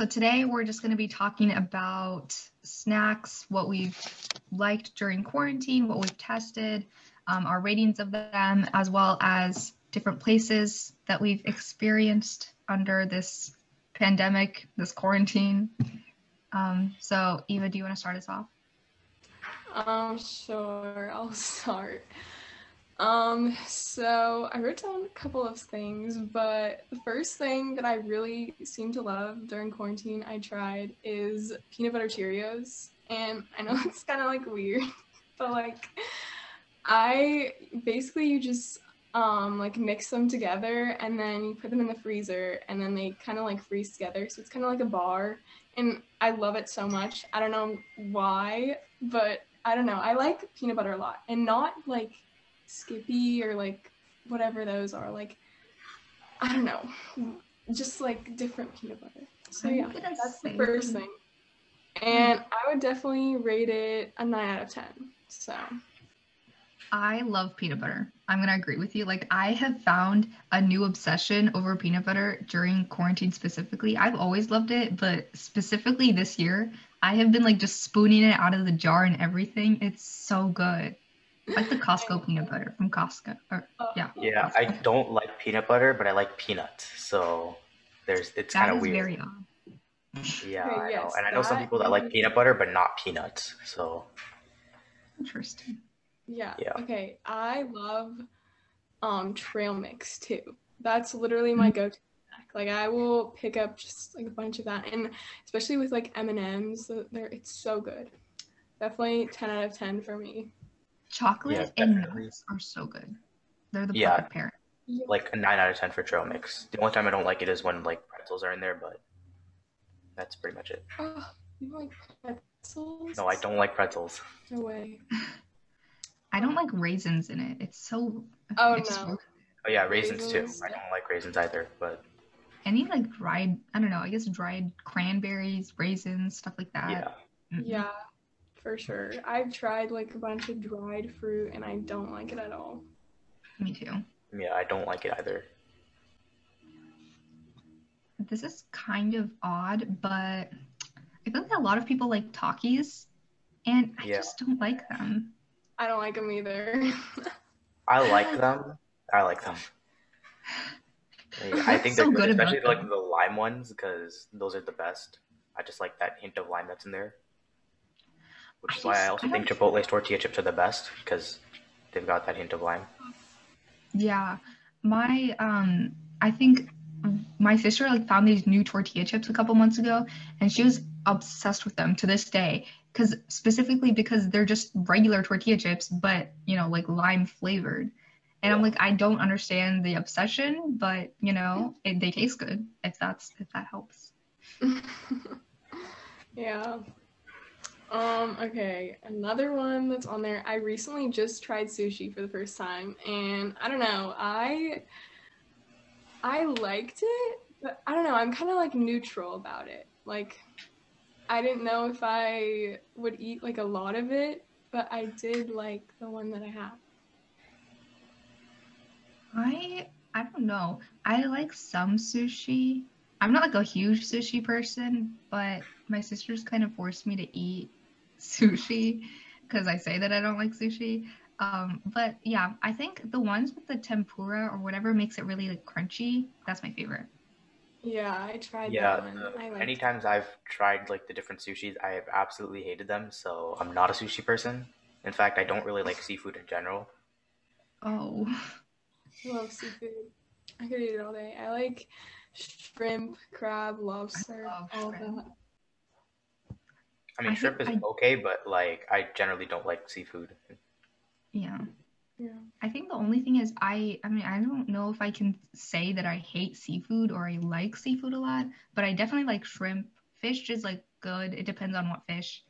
So today we're just going to be talking about snacks, what we've liked during quarantine, what we've tested, um, our ratings of them, as well as different places that we've experienced under this pandemic, this quarantine. Um, so Eva, do you want to start us off? Um, sure, I'll start. Um, so I wrote down a couple of things, but the first thing that I really seem to love during quarantine I tried is peanut butter Cheerios. And I know it's kind of like weird, but like I basically you just um like mix them together and then you put them in the freezer and then they kind of like freeze together. So it's kind of like a bar and I love it so much. I don't know why, but I don't know. I like peanut butter a lot and not like Skippy or like whatever those are. Like, I don't know, just like different peanut butter. So yeah, that's the first thing. And I would definitely rate it a nine out of ten. So. I love peanut butter. I'm going to agree with you. Like, I have found a new obsession over peanut butter during quarantine specifically. I've always loved it, but specifically this year, I have been like just spooning it out of the jar and everything. It's so good like the Costco peanut butter from Costco. Or, yeah. Yeah, I don't like peanut butter, but I like peanuts. So there's it's kind of weird. Very odd. Yeah, I yes, know. And I know some people that like peanut butter, but not peanuts. So interesting. Yeah. yeah. Okay. I love um trail mix too. That's literally my mm-hmm. go-to snack. Like I will pick up just like a bunch of that, and especially with like M and M's, there it's so good. Definitely ten out of ten for me. Chocolate yeah, and nuts are so good. They're the yeah, perfect pair. Like a nine out of ten for trail mix. The only time I don't like it is when like pretzels are in there, but that's pretty much it. Oh, you like pretzels? No, I don't like pretzels. No way. I don't like raisins in it. It's so. Oh it's no. Oh yeah, raisins, raisins too. I don't like raisins either, but. Any like dried, I don't know. I guess dried cranberries, raisins, stuff like that. Yeah. Mm-hmm. Yeah for sure. I've tried like a bunch of dried fruit and I don't like it at all. Me too. Yeah, I don't like it either. This is kind of odd, but I feel like a lot of people like Takis, and I yeah. just don't like them. I don't like them either. I like them. I like them. I think so they're good, especially like the lime ones because those are the best. I just like that hint of lime that's in there which is why I also think Chipotle's tortilla chips are the best because they've got that hint of lime. Yeah, my um, I think my sister like found these new tortilla chips a couple months ago, and she was obsessed with them to this day. Because specifically because they're just regular tortilla chips, but you know, like lime flavored. And yeah. I'm like, I don't understand the obsession, but you know, it, they taste good if that's if that helps. yeah, um, okay, another one that's on there. I recently just tried sushi for the first time and I don't know, I I liked it, but I don't know, I'm kind of like neutral about it. Like I didn't know if I would eat like a lot of it, but I did like the one that I had. I I don't know. I like some sushi. I'm not like a huge sushi person, but my sisters kind of forced me to eat sushi because I say that I don't like sushi. Um, but yeah, I think the ones with the tempura or whatever makes it really like crunchy. That's my favorite. Yeah, I tried yeah, that one. I many times I've tried like the different sushis, I have absolutely hated them. So I'm not a sushi person. In fact, I don't really like seafood in general. Oh. I love seafood. I could eat it all day. I like shrimp, crab, lobster, all shrimp. that. I mean, I shrimp is I, okay, but like I generally don't like seafood. Yeah. Yeah. I think the only thing is I I mean I don't know if I can say that I hate seafood or I like seafood a lot, but I definitely like shrimp. Fish is like good. It depends on what fish.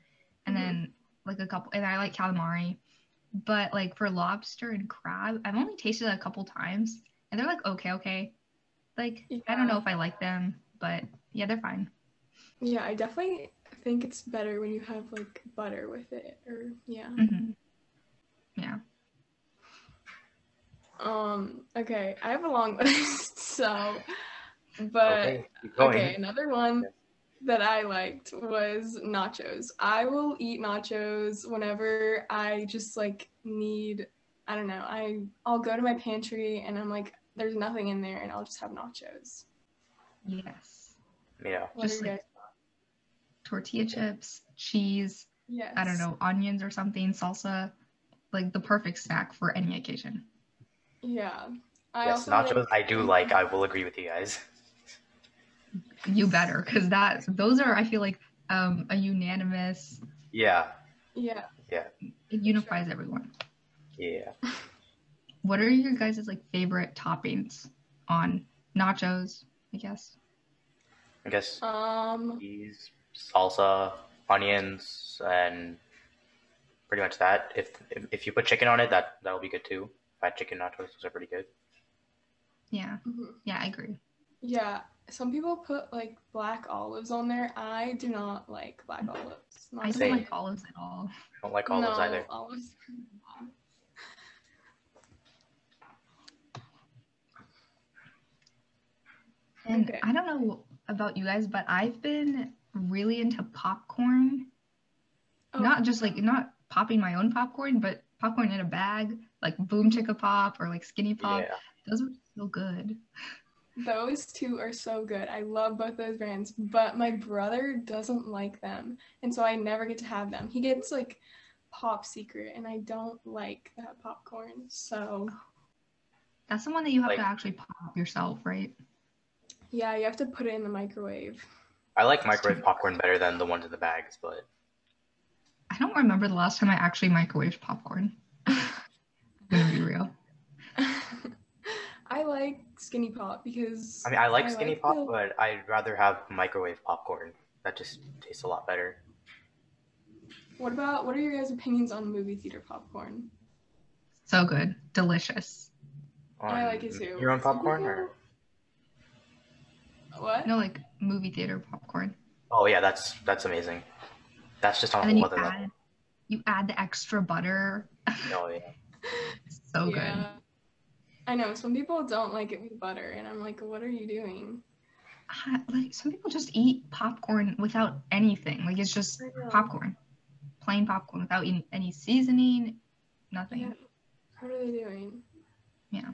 And mm-hmm. then like a couple and I like calamari. But like for lobster and crab, I've only tasted it a couple times and they're like okay, okay. Like yeah. I don't know if I like them, but yeah, they're fine. Yeah, I definitely think it's better when you have like butter with it or yeah. Mm-hmm. Yeah. Um, okay, I have a long list, so but okay, okay, another one that I liked was nachos. I will eat nachos whenever I just like need I don't know. I I'll go to my pantry and I'm like there's nothing in there and I'll just have nachos. Yes. Yeah. What Just like- guys? Tortilla chips, cheese, Yes. I don't know, onions or something, salsa, like the perfect snack for any occasion. Yeah. I yes, also nachos like- I do like. I will agree with you guys. You better, because that those are I feel like um a unanimous Yeah. Yeah. Yeah. It unifies everyone. Yeah. What are your guys' like favorite toppings on nachos, I guess? I guess Um cheese, salsa, onions, and pretty much that. If if, if you put chicken on it, that that'll be good too. Fried chicken nachos, those are pretty good. Yeah. mhm. Yeah, I agree. yeah. Some people put like black olives on there. I do not like black olives. Not I don't Same. like olives at all. I don't like olives no, either. Olives. And Okay. I don't know about you guys, but I've been really into popcorn. Oh, Not just like not popping my own popcorn, but popcorn in a bag, like Boom Chicka Pop or like Skinny Pop. Yeah. Those are so good. Those two are so good. I love both those brands, but my brother doesn't like them. And so I never get to have them. He gets like Pop Secret, and I don't like that popcorn. So That's the one that you have Like- to actually pop yourself, right? yeah, you have to put it in the microwave. I like microwave popcorn better than the ones in the bags, but I don't remember the last time I actually microwaved popcorn. I'm gonna be real. I like Skinny Pop because I mean I like I skinny like pop, the- but I'd rather have microwave popcorn. That just tastes a lot better. what about what are your guys' opinions on movie theater popcorn? So good. Delicious. I like it too. Your own popcorn or What? No, like movie theater popcorn. Oh yeah, that's that's amazing. That's just on And then whole you other level. add you add the extra butter. Oh yeah. so good. I know some people don't like it with butter, and I'm like, what are you doing? I- like some people just eat popcorn without anything. Like it's just popcorn, plain popcorn without any, any seasoning, nothing. Yeah. What are they doing? Yeah.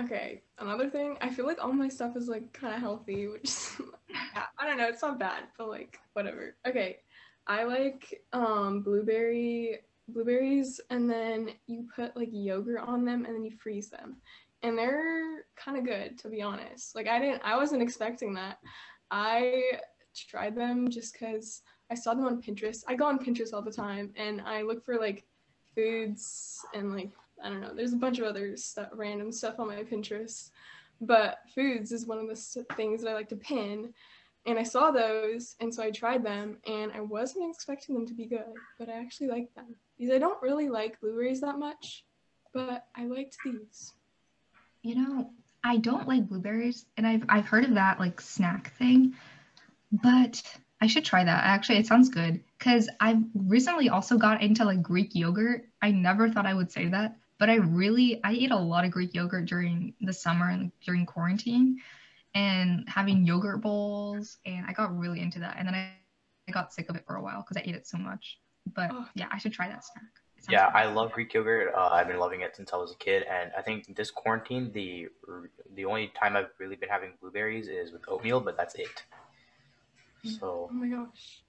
Okay, another thing, I feel like all my stuff is like kind of healthy, which is, I don't know, it's not bad, but like whatever. Okay, I like um blueberry blueberries, and then you put like yogurt on them, and then you freeze them, and they're kind of good to be honest. Like I didn't, I wasn't expecting that. I tried them just because I saw them on Pinterest. I go on Pinterest all the time, and I look for like foods and like I don't know. There's a bunch of other stuff, random stuff on my Pinterest, but foods is one of the things that I like to pin. And I saw those, and so I tried them, and I wasn't expecting them to be good, but I actually liked them because I don't really like blueberries that much, but I liked these. You know, I don't like blueberries, and I've I've heard of that like snack thing, but I should try that. Actually, it sounds good because I've recently also got into like Greek yogurt. I never thought I would say that, but I really I ate a lot of Greek yogurt during the summer and during quarantine, and having yogurt bowls, and I got really into that. And then I, I got sick of it for a while because I ate it so much. But yeah, I should try that snack. Yeah, good. I love Greek yogurt. Uh, I've been loving it since I was a kid, and I think this quarantine, the the only time I've really been having blueberries is with oatmeal, but that's it. So Oh my gosh.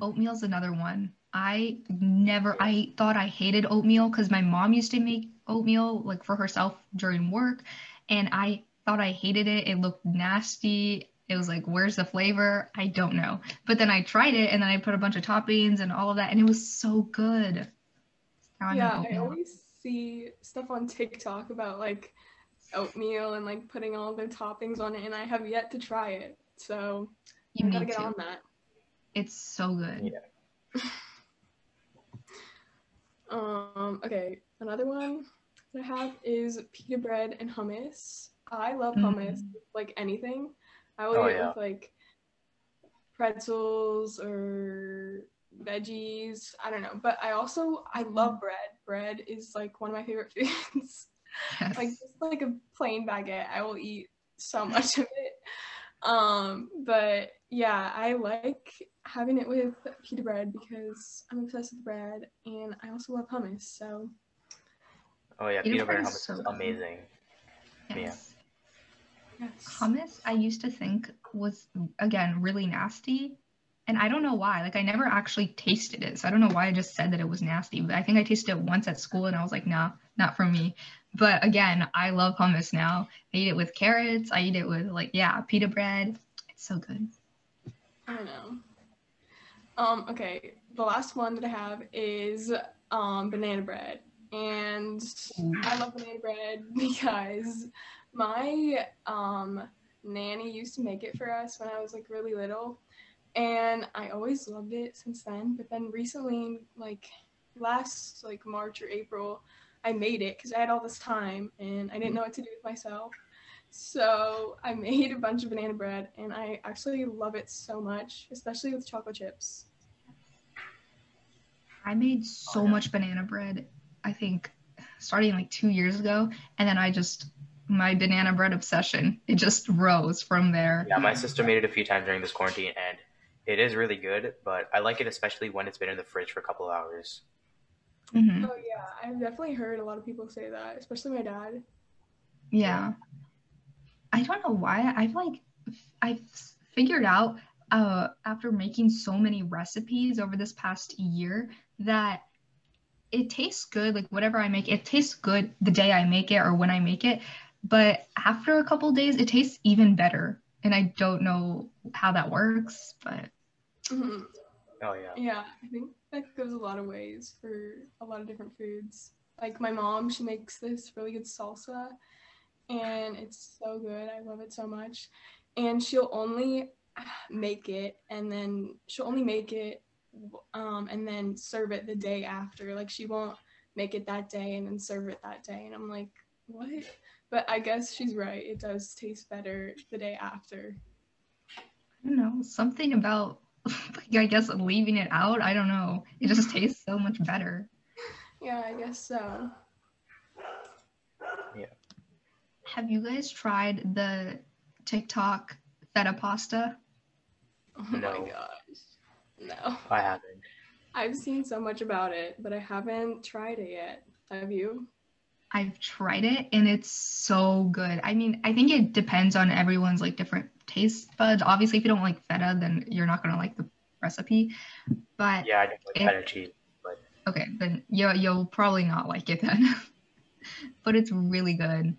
Oatmeal's another one. I never, I thought I hated oatmeal because my mom used to make oatmeal like for herself during work. And I thought I hated it. It looked nasty. It was like, where's the flavor? I don't know. But then I tried it and then I put a bunch of toppings and all of that. And it was so good. Now I'm yeah, I always see stuff on TikTok about like oatmeal and like putting all their toppings on it, and I have yet to try it. So You I gotta get to. on that. It's so good. Yeah. Um, okay, another one that I have is pita bread and hummus. I love Mm. hummus, like anything. I will Oh, eat it yeah. with like pretzels or veggies. I don't know, but I also I love bread. Bread is like one of my favorite foods. Yes. like just like a plain baguette, I will eat so much of it. Um, but yeah, I like having it with pita bread because I'm obsessed with bread, and I also love hummus. So. Oh yeah, pita, bread and hummus so is amazing. Yes. Yeah. Yes. Hummus, I used to think was again really nasty, and I don't know why. Like I never actually tasted it, so I don't know why I just said that it was nasty. But I think I tasted it once at school, and I was like, nah, not for me. But again, I love hummus now. I eat it with carrots. I eat it with like yeah, pita bread. It's so good. I know. Um, okay, the last one that I have is um, banana bread. And I love banana bread because my um, nanny used to make it for us when I was like really little. And I always loved it since then. But then recently, like last like March or April, I made it because I had all this time and I didn't know what to do with myself. So I made a bunch of banana bread and I actually love it so much, especially with chocolate chips. I made so oh, yeah. much banana bread, I think starting like two years ago. And then I just, my banana bread obsession, it just rose from there. Yeah, my sister made it a few times during this quarantine and it is really good, but I like it especially when it's been in the fridge for a couple of hours. Mm-hmm. Oh, yeah. I've definitely heard a lot of people say that, especially my dad. Yeah. I don't know why. I've like I've figured out uh, after making so many recipes over this past year that it tastes good. Like whatever I make, it tastes good the day I make it or when I make it. But after a couple days, it tastes even better. And I don't know how that works, but. Mm-hmm. Oh yeah. Yeah, I think that goes a lot of ways for a lot of different foods. Like my mom, she makes this really good salsa and it's so good. I love it so much. And she'll only make it and then she'll only make it um, and then serve it the day after. Like she won't make it that day and then serve it that day. And I'm like, what? But I guess she's right. It does taste better the day after. I don't know. Something about, I guess, leaving it out. I don't know. It just tastes so much better. Yeah, I guess so. Yeah. Have you guys tried the TikTok feta pasta? Oh no. my gosh. No. I haven't. I've seen so much about it, but I haven't tried it yet. Have you? I've tried it and it's so good. I mean, I think it depends on everyone's like different taste buds. Obviously, if you don't like feta, then you're not gonna like the recipe. But yeah, I don't like feta cheese. But okay, then you you'll probably not like it then. but it's really good.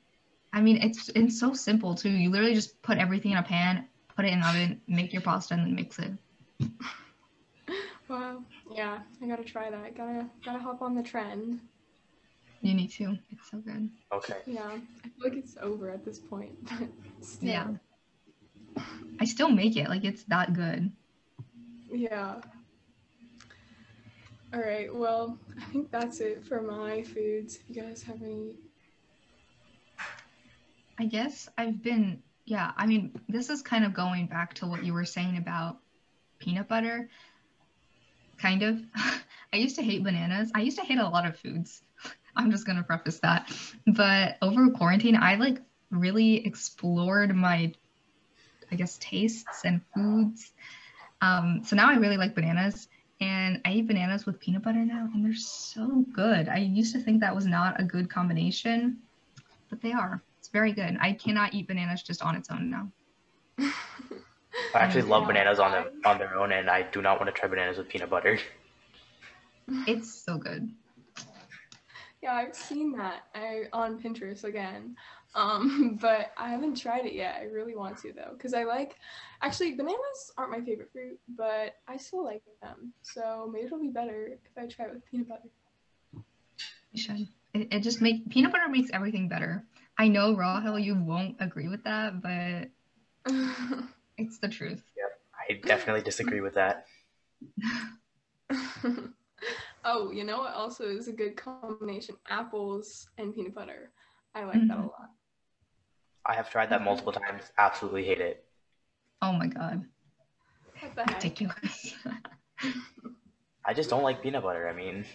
I mean, it's it's so simple too. You literally just put everything in a pan, put it in the oven, make your pasta, and then mix it. Wow. Yeah, I gotta try that. Gotta gotta hop on the trend. You need to. It's so good. Okay. Yeah, I feel like it's over at this point. yeah. I still make it. Like it's that good. Yeah. All right. Well, I think that's it for my foods. If you guys have any I guess I've been, yeah, I mean, this is kind of going back to what you were saying about peanut butter. Kind of. I used to hate bananas. I used to hate a lot of foods. I'm just going to preface that. But over quarantine, I like really explored my, I guess, tastes and foods. Um, so now I really like bananas and I eat bananas with peanut butter now, and they're so good. I used to think that was not a good combination, but they are. It's very good. I cannot eat bananas just on its own now. I actually love bananas on their on their own, and I do not want to try bananas with peanut butter. It's so good. Yeah, I've seen that I on Pinterest again, um, but I haven't tried it yet. I really want to though, because I like. Actually, bananas aren't my favorite fruit, but I still like them. So maybe it'll be better if I try it with peanut butter. You should. It, it just make peanut butter makes everything better. I know, Rahel, you won't agree with that, but it's the truth. Yep, I definitely disagree with that. oh, you know what also is a good combination? Apples and peanut butter. I like mm-hmm. that a mm-hmm. lot. I have tried that multiple times. Absolutely hate it. Oh my god. Ridiculous. I just don't like peanut butter. I mean,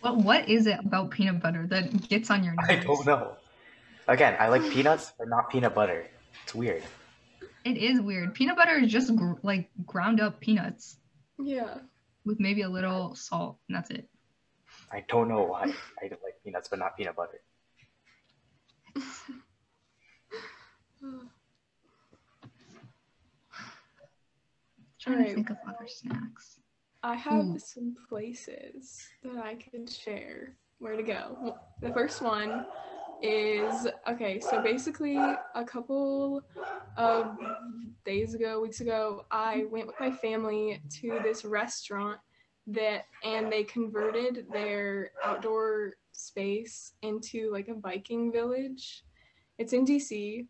what what is it about peanut butter that gets on your nerves? I don't know. Again, I like peanuts, but not peanut butter. It's weird. It is weird. Peanut butter is just gr- like ground up peanuts. Yeah. With maybe a little salt, and that's it. I don't know why I like peanuts, but not peanut butter. Trying right. to think of other snacks. I have Ooh. some places that I can share where to go. The first one is okay, so basically, a couple of days ago, weeks ago, I went with my family to this restaurant that, and they converted their outdoor space into like a Viking village. It's in DC,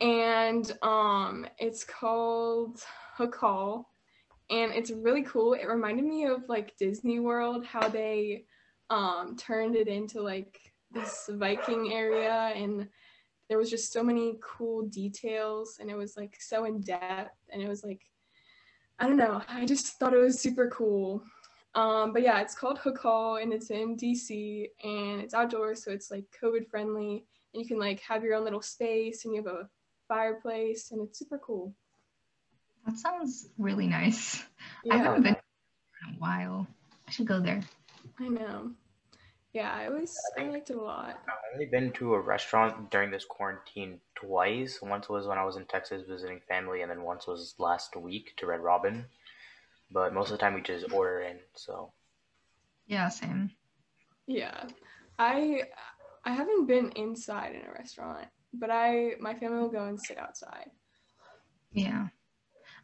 and um, it's called Hook Hall, and it's really cool. It reminded me of like Disney World, how they um, turned it into like this Viking area, and there was just so many cool details, and it was like so in depth, and it was like I don't know. I just thought it was super cool. Um, but yeah, it's called Hook Hall and it's in DC and it's outdoors, so it's like COVID friendly and you can like have your own little space and you have a fireplace and it's super cool. That sounds really nice. Yeah. I haven't been in a while. I should go there. I know. Yeah, I was I liked it a lot. I've only been to a restaurant during this quarantine twice. Once was when I was in Texas visiting family, and then once was last week to Red Robin. But most of the time we just order in, so Yeah, same. Yeah. I I haven't been inside in a restaurant, but I my family will go and sit outside. Yeah.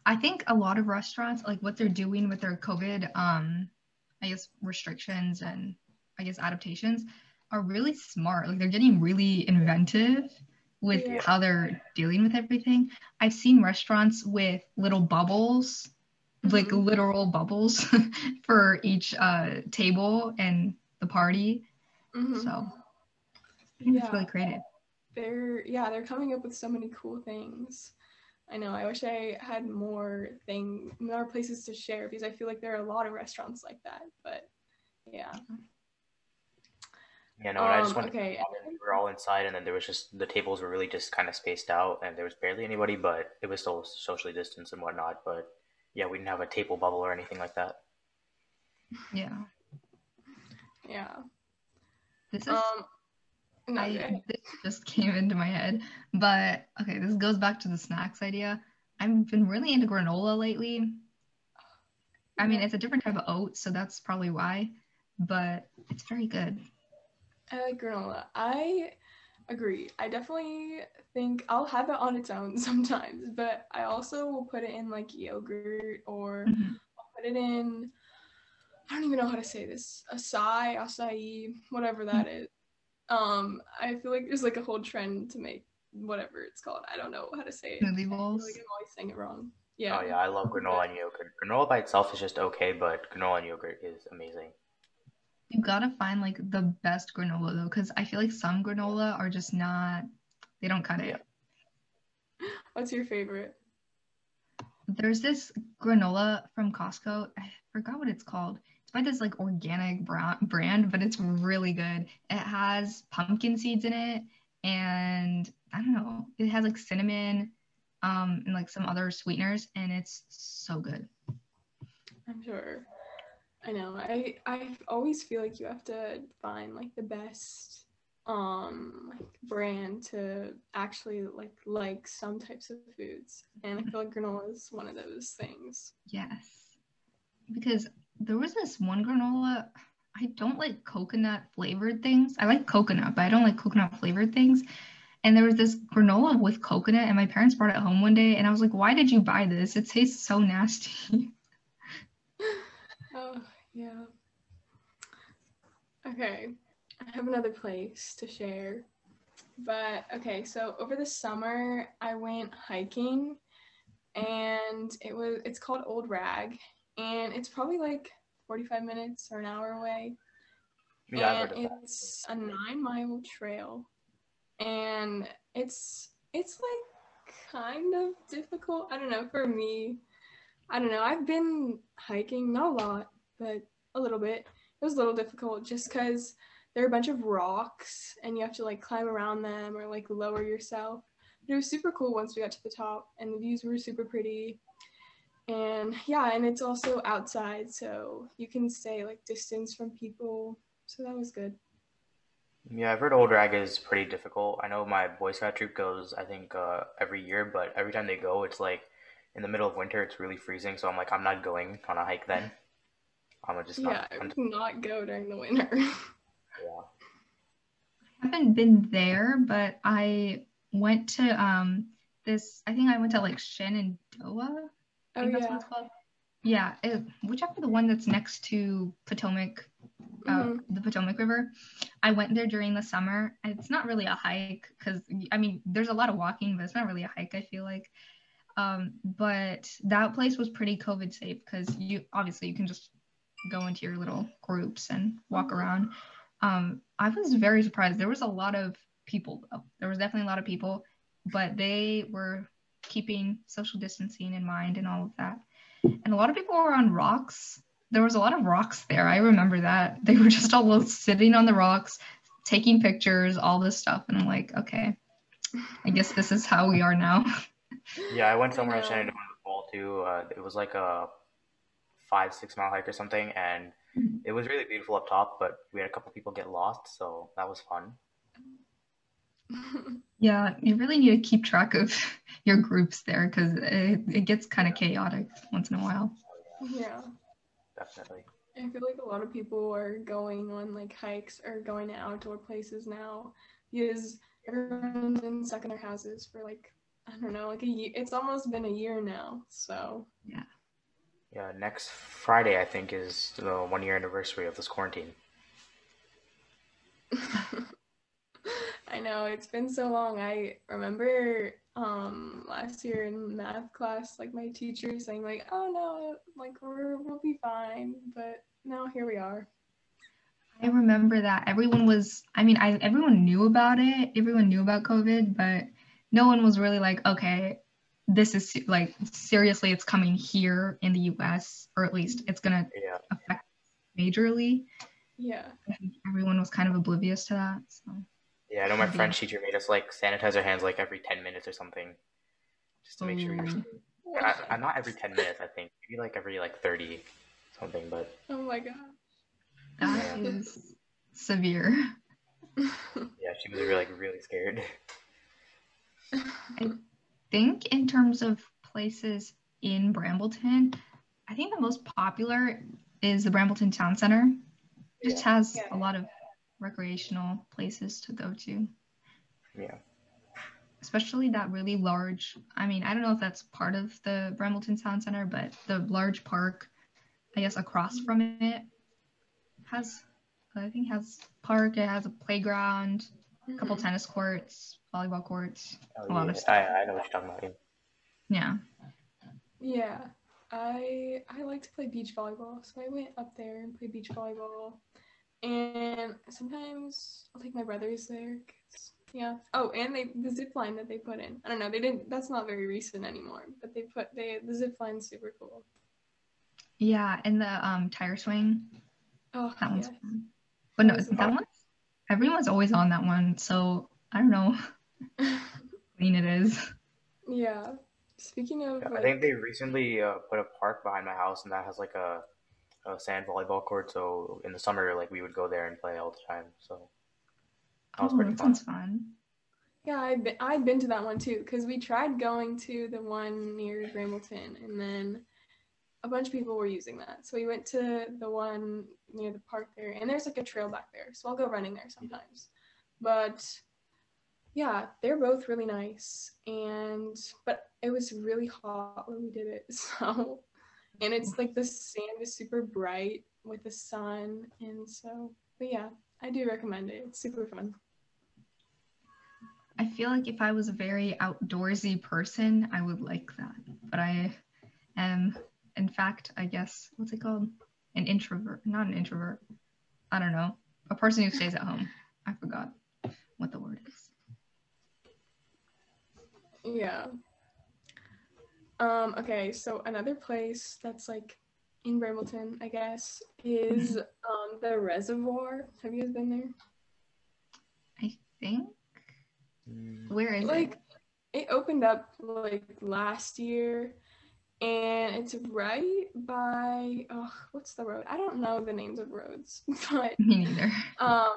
I think a lot of restaurants, like what they're doing with their COVID, um, I guess restrictions and I guess adaptations, are really smart. Like they're getting really inventive with yeah. how they're dealing with everything. I've seen restaurants with little bubbles, mm-hmm. like literal bubbles for each uh, table and the party. Mm-hmm. So I think yeah. it's really creative. They're yeah, they're coming up with so many cool things. I know. I wish I had more thing, more places to share because I feel like there are a lot of restaurants like that. But yeah. Yeah, no, um, I just went. Okay. we were all inside, and then there was just the tables were really just kind of spaced out, and there was barely anybody, but it was still socially distanced and whatnot. But yeah, we didn't have a table bubble or anything like that. Yeah. Yeah. This is. Um, I, this just came into my head. But okay, this goes back to the snacks idea. I've been really into granola lately. I mean, it's a different type of oat, so that's probably why, but it's very good. I like granola. I agree. I definitely think I'll have it on its own sometimes, but I also will put it in like yogurt or mm-hmm. I'll put it in I don't even know how to say this. Acai, acai, whatever that mm-hmm. is. Um, I feel like there's like a whole trend to make whatever it's called. I don't know how to say it. Smoothie bowls. like I'm always saying it wrong. Yeah. Oh yeah, I love granola and yogurt. Granola by itself is just okay, but granola and yogurt is amazing. You gotta find like the best granola though, because I feel like some granola are just not. They don't cut it. What's your favorite? There's this granola from Costco. I forgot what it's called by this like organic brand, but it's really good. It has pumpkin seeds in it, and I don't know, it has like cinnamon, um, and like some other sweeteners, and it's so good. I'm sure. I know. I I always feel like you have to find like the best um like brand to actually like like some types of foods and i feel like granola is one of those things yes because there was this one granola. I don't like coconut flavored things. I like coconut, but I don't like coconut flavored things. And there was this granola with coconut, and my parents brought it home one day, and I was like, "Why did you buy this? It tastes so nasty." oh yeah. Okay, I have another place to share, but okay. So over the summer, I went hiking, and it was it's called Old Rag, and it's probably like 45 minutes or an hour away. Yeah, and it's a nine mile trail, and it's it's like kind of difficult. I don't know for me. I don't know. I've been hiking, not a lot, but a little bit. It was a little difficult just because there are a bunch of rocks and you have to like climb around them or like lower yourself. But it was super cool once we got to the top, and the views were super pretty. And yeah, and it's also outside, so you can stay like distance from people. So that was good. Yeah, I've heard Old Rag is pretty difficult. I know my Boy Scout troop goes, I think, uh, every year, but every time they go, it's like in the middle of winter, it's really freezing. So I'm like, I'm not going on a hike then. I'm gonna just yeah, not, not go during the winter. yeah. I haven't been there, but I went to um this. I think I went to like Shenandoah. Oh yeah. Yeah, it, whichever the one that's next to Potomac, uh, mm-hmm. the Potomac River. I went there during the summer. It's not really a hike because I mean, there's a lot of walking, but it's not really a hike. I feel like. Um, but that place was pretty COVID safe because you obviously you can just go into your little groups and walk mm-hmm. around. Um, I was very surprised. There was a lot of people though. There was definitely a lot of people, but they were keeping social distancing in mind and all of that. And a lot of people were on rocks. There was a lot of rocks there. I remember that. They were just all sitting on the rocks, taking pictures, all this stuff. And I'm like, okay, I guess this is how we are now. Yeah, I went somewhere in Shenandoah in the fall too. Uh, it was like a five, six mile hike or something. And mm-hmm. it was really beautiful up top, but we had a couple people get lost. So that was fun. Yeah, you really need to keep track of your groups there because it, it gets kind of chaotic once in a while. Yeah. Definitely. I feel like a lot of people are going on like hikes or going to outdoor places now because everyone's been stuck in their houses for like I don't know, like a year. It's almost been a year now. So yeah. Yeah, next Friday I think is the one year anniversary of this quarantine. I know it's been so long. I remember um last year in math class, like my teacher saying like, "Oh no, like we're we'll be fine," but now here we are. I remember that everyone was. I mean, I everyone knew about it. Everyone knew about COVID, but no one was really like, okay, this is like seriously, it's coming here in the U.S. or at least it's gonna yeah. affect majorly. Yeah. everyone was kind of oblivious to that. So. Yeah, I know my mm-hmm. French teacher made us like sanitize our hands like every ten minutes or something, just to make sure you're. Mm. I, uh, uh, not every ten minutes, I think maybe like every like thirty something, but. Oh my god. That yeah. is severe. yeah, she was really, like really scared. I think in terms of places in Brambleton, I think the most popular is the Brambleton Town Center. It just has yeah. a lot of recreational places to go to. Yeah. Especially that really large, I mean, I don't know if that's part of the Brambleton Town Center, but the large park, I guess across from it has, I think has park, it has a playground, a couple mm-hmm. tennis courts, volleyball courts, oh, a yeah. lot of stuff. I, I know what you're talking about. Yeah. Yeah. I I like to play beach volleyball, so I went up there and played beach volleyball and sometimes I'll take my brothers there. yeah. Oh, and they the zip line that they put in. I don't know. They didn't. That's not very recent anymore. But they put they the zip line's super cool. Yeah, and the um tire swing. Oh, that one's fun. But no, isn't that one. Everyone's always on that one, so I don't know. clean it is. Yeah. Speaking of, yeah, like, I think they recently uh, put a park behind my house, and that has like a a sand volleyball court. So in the summer, like we would go there and play all the time. So that was oh, pretty that fun. sounds fun. Yeah, I've been, I've been to that one too because we tried going to the one near Brambleton and then a bunch of people were using that. So we went to the one near the park there and there's like a trail back there. So I'll go running there sometimes. But yeah, they're both really nice and but it was really hot when we did it. So and it's like the sand is super bright with the sun and so but yeah i do recommend it. It's super fun. I feel like if i was a very outdoorsy person i would like that. But i am in fact i guess what's it called? An introvert not an introvert. I don't know. A person who stays at home. I forgot what the word is. Yeah um, okay, so another place that's like in Brambleton, I guess, is um the reservoir. Have you guys been there? I think. Mm. Where is like, it? it opened up like last year and it's right by oh what's the road i don't know the names of roads but me neither um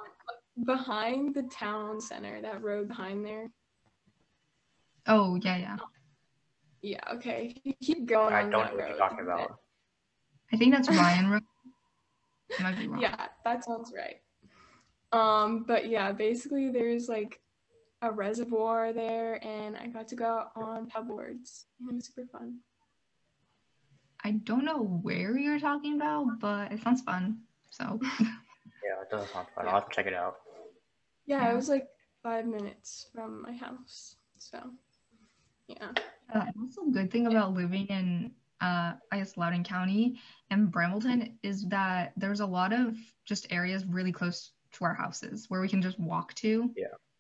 behind the town center that road behind there oh yeah yeah yeah okay you keep going I on don't that know what road you're talking about. i think that's ryan road I might be wrong. yeah that sounds right um but yeah basically there's like a reservoir there and i got to go out on paddleboards and it was super fun I don't know where you're talking about, but it sounds fun. So Yeah, it does sound fun. I'll have to check it out. Yeah, Yeah. it was like five minutes from my house. So, yeah. Uh, that's a good thing about living in uh I guess Loudoun County and Brambleton is that there's a lot of just areas really close to our houses where we can just walk to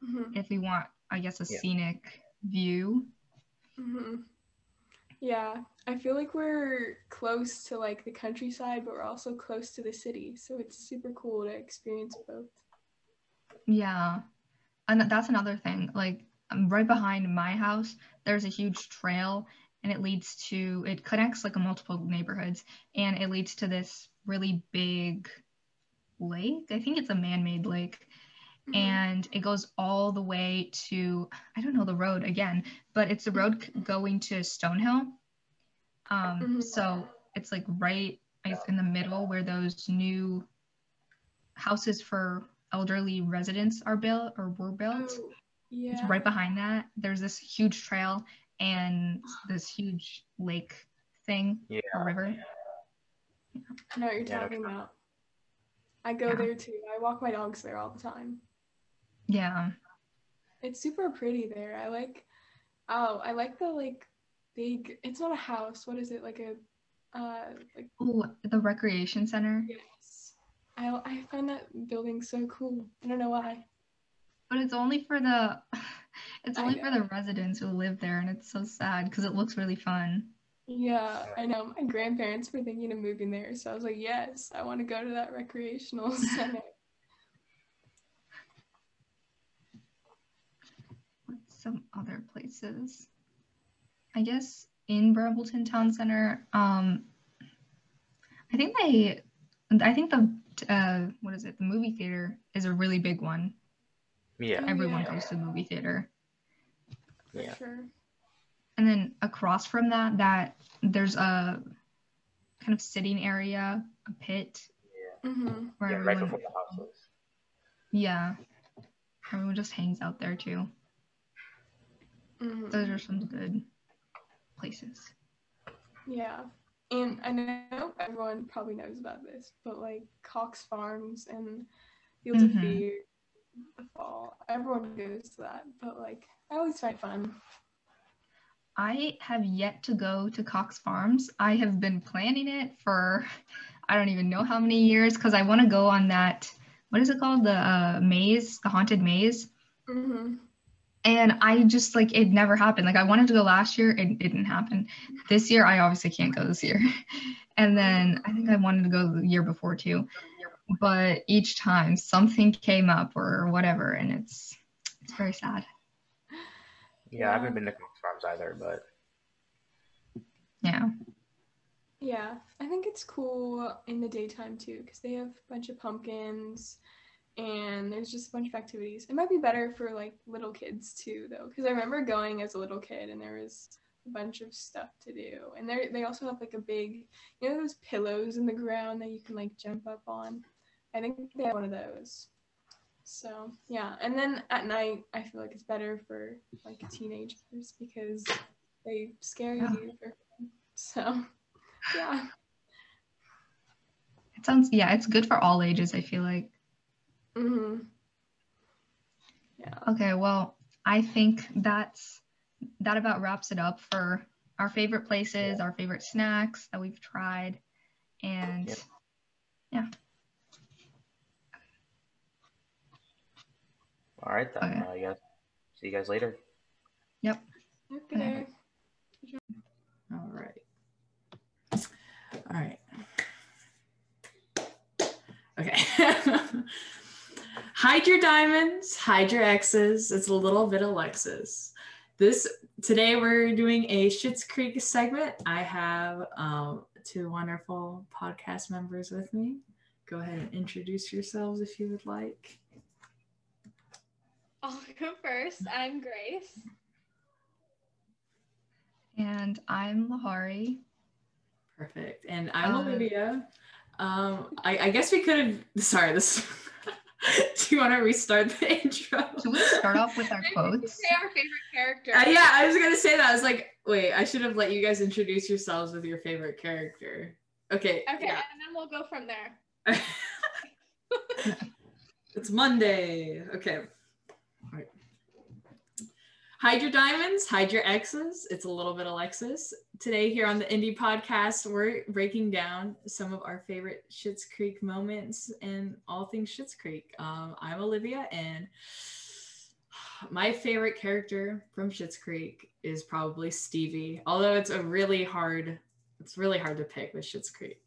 hmm if we want, I guess, a Yeah. scenic view. hmm Yeah, I feel like we're close to like the countryside, but we're also close to the city. So it's super cool to experience both. Yeah. And that's another thing. Like um, right behind my house, there's a huge trail and it leads to it connects like a multiple neighborhoods and it leads to this really big lake. I think it's a man-made lake. Mhm. And it goes all the way to I don't know the road again, but it's the road going to Stonehill. Um, Mhm. so it's like right in the middle where those new houses for elderly residents are built or were built. Oh, yeah. right behind that. There's this huge trail and this huge lake thing Yeah. or river. I know what you're Yeah, talking about. I go Yeah. there too. I walk my dogs there all the time. Yeah. It's super pretty there. I like oh, I like the like big it's not a house. What is it? Like a uh like Oh, the recreation center. yes. I I find that building so cool. I don't know why. But it's only for the it's only for the residents who live there and it's so sad because it looks really fun. Yeah, I know. My grandparents were thinking of moving there, so I was like, yes, I want to go to that recreational center. What's some other places? I guess in Brambleton Town Center, um I think they I think the uh what is it? The movie theater is a really big one. Yeah. Everyone yeah. goes to the movie theater. For Yeah. sure. And then across from that, that there's a kind of sitting area, a pit Mm-hmm. where Yeah, right everyone, before the houses. yeah, everyone just hangs out there too. Mm-hmm. Those are some good places. Yeah. And I know everyone probably knows about this, but like Cox Farms and Fields Mhm. of Fear, the fall, everyone goes to that. But like, I always find fun. I have yet to go to Cox Farms. I have been planning it for I don't even know how many years because I want to go on that. What is it called? The uh, maze, the haunted maze. Mm-hmm. And I just like it never happened. Like I wanted to go last year, and it didn't happen. This year, I obviously can't go this year. And then I think I wanted to go the year before too, but each time something came up or whatever, and it's it's very sad. Yeah, I haven't been to Cox Farms either, but Yeah. Yeah, I think it's cool in the daytime too because they have a bunch of pumpkins and there's just a bunch of activities. It might be better for like little kids too though because I remember going as a little kid and there was a bunch of stuff to do. And they they also have like a big, you know those pillows in the ground that you can like jump up on. I think they have one of those. So, yeah. And then at night I feel like it's better for like teenagers because they scare Yeah. you for. So, yeah. It sounds yeah, it's good for all ages, I feel like. hmm Yeah. Okay, well, I think that's that about wraps it up for our favorite places, our favorite snacks that we've tried. And Yep. yeah. All right then. Okay. Uh, yeah. See you guys later. Yep. Okay. All right. All right. Okay. hide your diamonds, hide your exes. It's a little bit Alexis. this today we're doing a Schitt's Creek segment. I have um, two wonderful podcast members with me. Go ahead and introduce yourselves if you would like. I'll go first. I'm Grace. And I'm Lahari. Perfect. And I'm uh, Olivia. Um, I, I guess we could have. Sorry, this. Do you want to restart the intro? Should we start off with our quotes? Say our favorite character. Uh, yeah, I was gonna say that. I was like, wait, I should have let you guys introduce yourselves with your favorite character. Okay. Okay, yeah. and then we'll go from there. it's Monday. Okay. Hide your diamonds, hide your exes. It's a little bit Alexis. Today, here on the Indie Podcast, we're breaking down some of our favorite Schitt's Creek moments and all things Schitt's Creek. Um, I'm Olivia, and my favorite character from Schitt's Creek is probably Stevie. Although it's a really hard, it's really hard to pick with Schitt's Creek.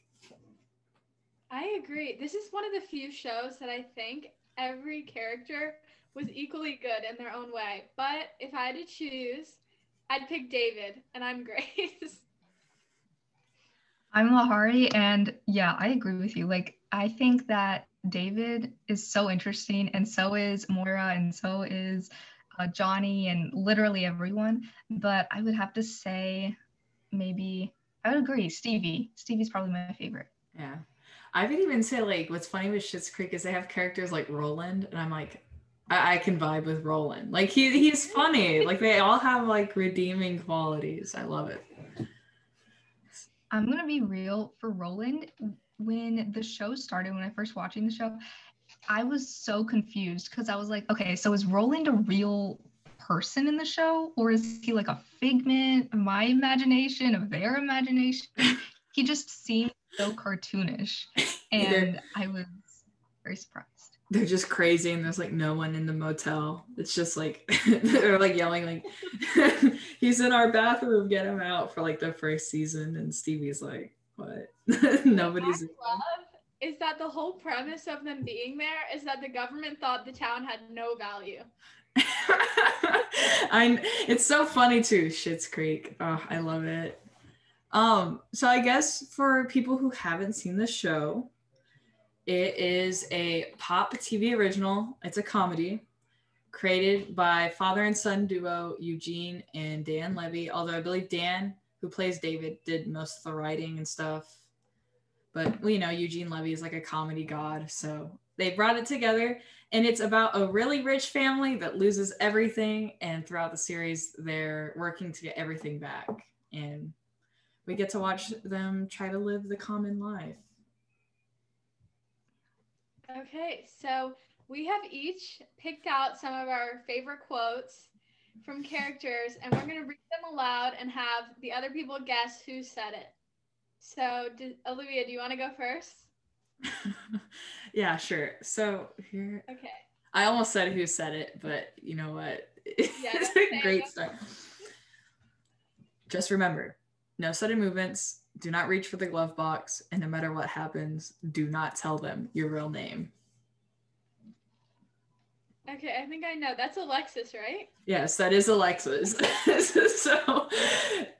I agree. This is one of the few shows that I think every character was equally good in their own way. But if I had to choose, I'd pick David, and I'm Grace. I'm Lahari, and yeah, I agree with you. Like, I think that David is so interesting, and so is Moira, and so is uh, Johnny, and literally everyone. But I would have to say, maybe I would agree, Stevie. Stevie's probably my favorite. Yeah. I would even say like what's funny with Schitt's Creek is they have characters like Roland, and I'm like, I, I can vibe with Roland. Like he he's funny. Like they all have like redeeming qualities. I love it. I'm gonna be real for Roland. When the show started, when I first watching the show, I was so confused because I was like, okay, so is Roland a real person in the show, or is he like a figment of my imagination, of their imagination? he just seemed so cartoonish, and I was very surprised they're just crazy and there's like no one in the motel. It's just like they're like yelling like he's in our bathroom, get him out for like the first season and Stevie's like, What? Nobody's love is that the whole premise of them being there is that the government thought the town had no value. I it's so funny too, Schitt's Creek. Oh, I love it. Um, so I guess for people who haven't seen the show, it is a pop TV original. It's a comedy created by father and son duo Eugene and Dan Levy. Although I believe Dan, who plays David, did most of the writing and stuff. But you know, Eugene Levy is like a comedy god, so they brought it together. And it's about a really rich family that loses everything, and throughout the series, they're working to get everything back. And we get to watch them try to live the common life. Okay, so we have each picked out some of our favorite quotes from characters, and we're going to read them aloud and have the other people guess who said it. So, did, Olivia, do you want to go first? yeah, sure. So here. Okay. I almost said who said it, but you know what? Yeah, it's a great start. Just remember, no sudden movements, do not reach for the glove box, and no matter what happens, do not tell them your real name. Okay, I think I know. That's Alexis, right? Yes, that is Alexis. so,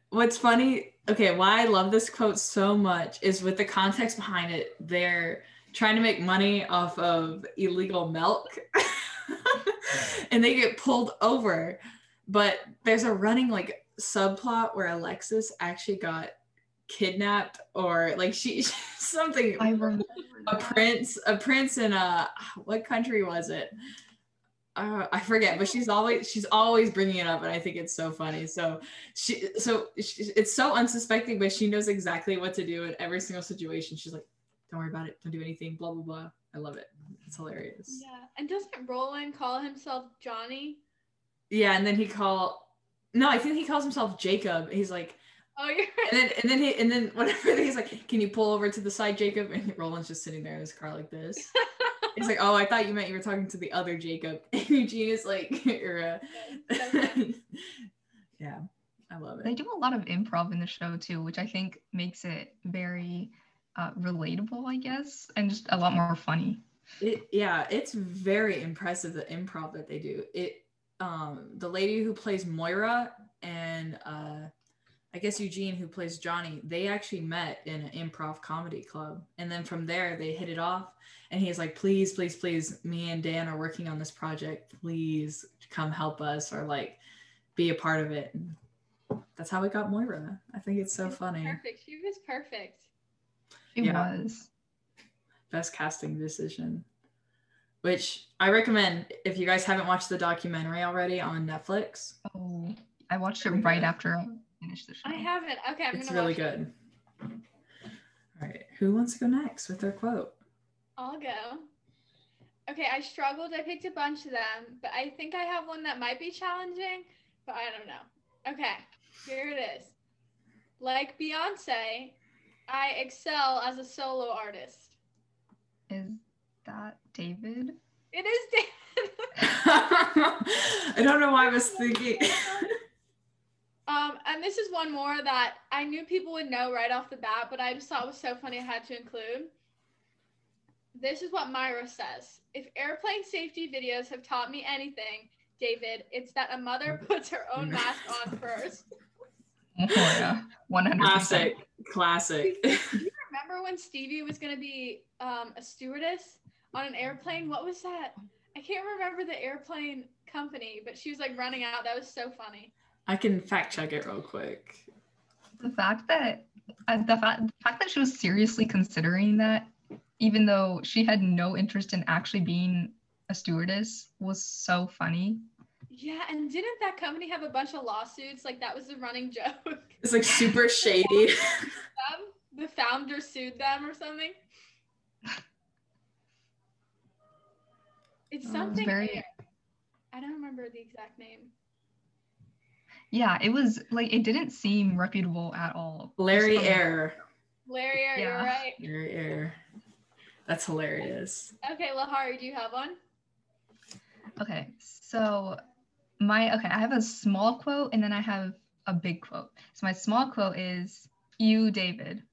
what's funny, okay, why I love this quote so much is with the context behind it. They're trying to make money off of illegal milk and they get pulled over. But there's a running like subplot where Alexis actually got kidnapped or like she something I remember a prince a prince in a what country was it uh, I forget, but she's always she's always bringing it up, and I think it's so funny. So she so she, it's so unsuspecting, but she knows exactly what to do in every single situation. She's like, "Don't worry about it. Don't do anything." Blah blah blah. I love it. It's hilarious. Yeah, and doesn't Roland call himself Johnny? Yeah, and then he call no, I think he calls himself Jacob. He's like, Oh, you're right. And then and then he and then whatever he's like, can you pull over to the side, Jacob? And Roland's just sitting there in his car like this. he's like, oh, I thought you meant you were talking to the other Jacob. And Eugene is like, you're a... yeah, I love it. They do a lot of improv in the show too, which I think makes it very uh, relatable, I guess, and just a lot more funny. It, yeah, it's very impressive the improv that they do. It um, the lady who plays Moira and uh, I guess Eugene, who plays Johnny, they actually met in an improv comedy club. And then from there, they hit it off. And he's like, please, please, please, me and Dan are working on this project. Please come help us or like be a part of it. And that's how we got Moira. I think it's so funny. Perfect. She was perfect. It yeah. was. Best casting decision. Which I recommend if you guys haven't watched the documentary already on Netflix. Oh, I watched it right after finish the show. I haven't. Okay, I'm it's really good. It. All right, who wants to go next with their quote? I'll go. Okay, I struggled. I picked a bunch of them, but I think I have one that might be challenging, but I don't know. Okay, here it is. Like Beyonce, I excel as a solo artist. Is that David? It is David. I don't know why I was thinking. Um, and this is one more that I knew people would know right off the bat, but I just thought was so funny I had to include. This is what Moira says. If airplane safety videos have taught me anything, David, it's that a mother puts her own mask on first. Oh yeah, 100%. Classic, classic. Do you remember when Stevie was gonna be um, a stewardess on an airplane? What was that? I can't remember the airplane company, but she was like running out. That was so funny. I can fact check it real quick. The fact that uh, the, fact, the fact that she was seriously considering that, even though she had no interest in actually being a stewardess, was so funny. Yeah, and didn't that company have a bunch of lawsuits? Like that was the running joke. It's like super shady. the founder sued them or something. It's something. very... I don't remember the exact name. Yeah, it was like it didn't seem reputable at all. Larry Air. Larry Air, yeah. you're right. Larry Air. That's hilarious. Okay, Lahari, do you have one? Okay, so my okay, I have a small quote and then I have a big quote. So my small quote is you, David.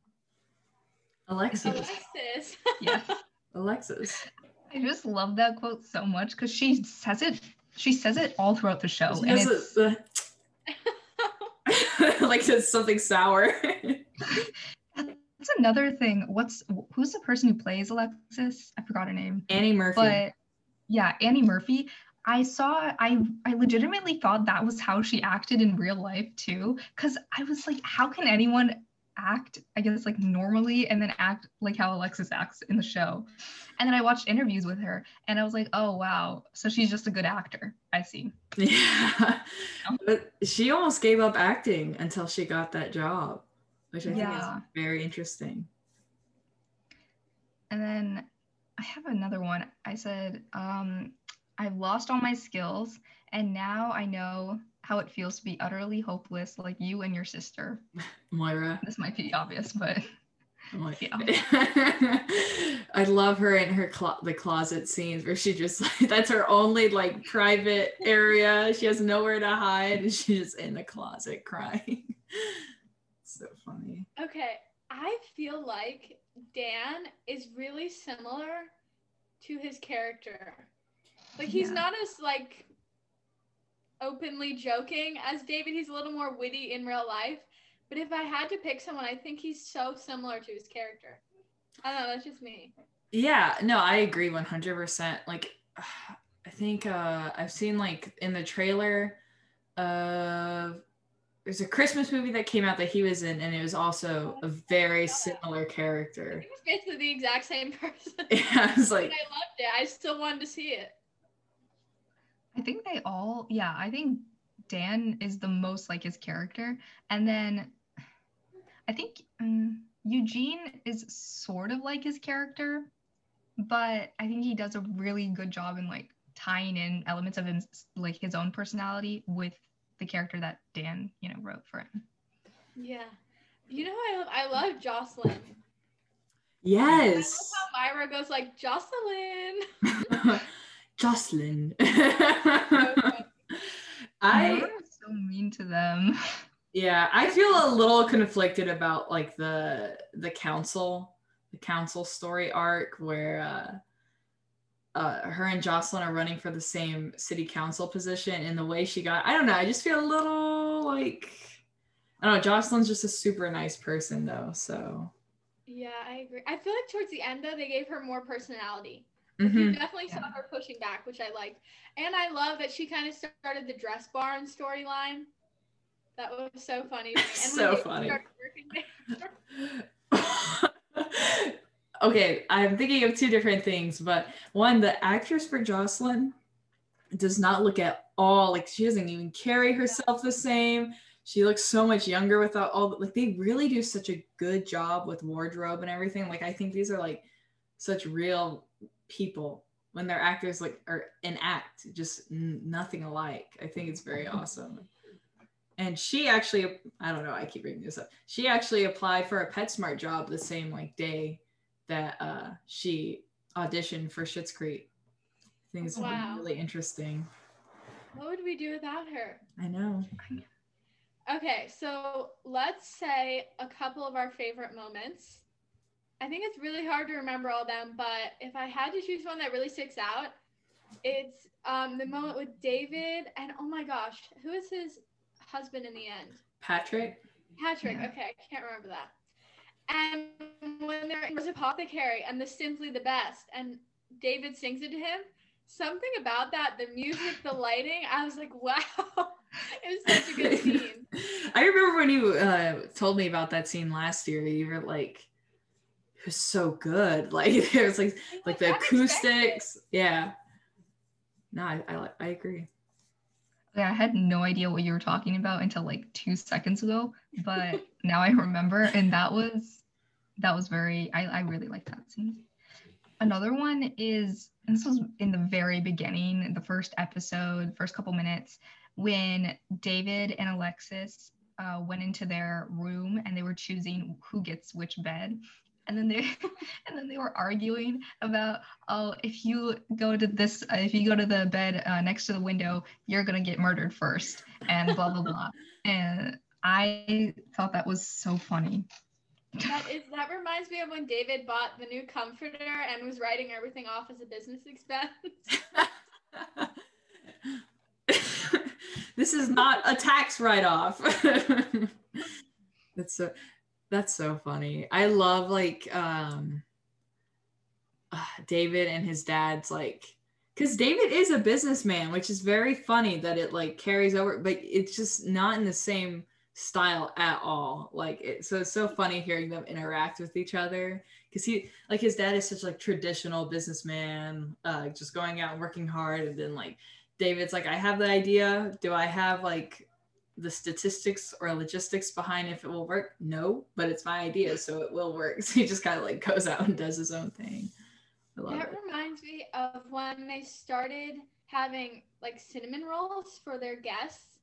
Alexis. Alexis. yes. Alexis. I just love that quote so much because she says it. She says it all throughout the show, and it's. A, like it's something sour. That's another thing. What's who's the person who plays Alexis? I forgot her name. Annie Murphy. But yeah, Annie Murphy. I saw I I legitimately thought that was how she acted in real life too cuz I was like how can anyone act I guess like normally and then act like how Alexis acts in the show. And then I watched interviews with her and I was like, "Oh wow, so she's just a good actor." I see. Yeah. But she almost gave up acting until she got that job, which I think is very interesting. And then I have another one. I said, um, I've lost all my skills and now I know how it feels to be utterly hopeless like you and your sister. Moira. This might be obvious, but like, yeah. I love her in her clo- the closet scenes where she just like that's her only like private area. She has nowhere to hide and she's just in the closet crying. so funny. Okay, I feel like Dan is really similar to his character. Like he's yeah. not as like openly joking as David. He's a little more witty in real life. But if I had to pick someone, I think he's so similar to his character. I don't know. That's just me. Yeah. No, I agree 100%. Like, I think uh, I've seen like in the trailer of there's a Christmas movie that came out that he was in, and it was also a very similar character. It was basically the exact same person. Yeah, I was like, I loved it. I still wanted to see it. I think they all, yeah, I think Dan is the most like his character. And then I think um, Eugene is sort of like his character, but I think he does a really good job in like tying in elements of his like his own personality with the character that Dan, you know, wrote for him. Yeah. You know I love? I love Jocelyn. Yes. I love how Moira goes like Jocelyn. Jocelyn. I so mean to them. Yeah, I feel a little conflicted about like the the council, the council story arc where uh uh, her and Jocelyn are running for the same city council position, and the way she got, I don't know, I just feel a little like, I don't know, Jocelyn's just a super nice person though, so. Yeah, I agree. I feel like towards the end though, they gave her more personality. Mm-hmm. You definitely yeah. saw her pushing back, which I liked. And I love that she kind of started the dress barn storyline. That was so funny. And so funny. okay, I'm thinking of two different things, but one, the actress for Jocelyn does not look at all like she doesn't even carry herself the same. She looks so much younger without all the, like they really do such a good job with wardrobe and everything. Like I think these are like such real people when they're actors like or an act just nothing alike. I think it's very awesome. And she actually i don't know i keep bringing this up. She actually applied for a petsmart job the same like day that uh she auditioned for Schitt's Creek. I think it's wow. really interesting. What would we do without her? I know. Okay so let's say a couple of our favorite moments i think it's really hard to remember all them but if i had to choose one that really sticks out it's um the moment with david and oh my gosh who is his husband in the end? Patrick. Patrick. Yeah. Okay, I can't remember that. And when there was apothecary and the simply the best, and David sings it to him. Something about that, the music, the lighting, I was like, wow, it was such a good scene. I remember when you uh, told me about that scene last year. You were like, it was so good. Like there was like like the acoustics. Yeah. No, I, I I agree. Yeah, I had no idea what you were talking about until like two seconds ago, but now I remember, and that was that was very. I I really like that scene. Another one is this was in the very beginning, the first episode, first couple minutes, when David and Alexis uh, went into their room and they were choosing who gets which bed and then they and then they were arguing about oh if you go to this uh, if you go to the bed uh, next to the window you're gonna get murdered first and blah blah blah. And i thought that was so funny. That is that reminds me of when david bought the new comforter and was writing everything off as a business expense. This is not a tax write-off. That's so that's so funny. I love like um uh, David and his dad's like because David is a businessman, which is very funny that it like carries over, but it's just not in the same style at all. Like it, so it's so funny hearing them interact with each other because he like his dad is such like traditional businessman, uh, just going out and working hard, and then like David's like, I have the idea. Do I have like the statistics or logistics behind if it will work? No but it's my idea so it will work. So he just kind of like goes out and does his own thing. That it. reminds me of when they started having like cinnamon rolls for their guests.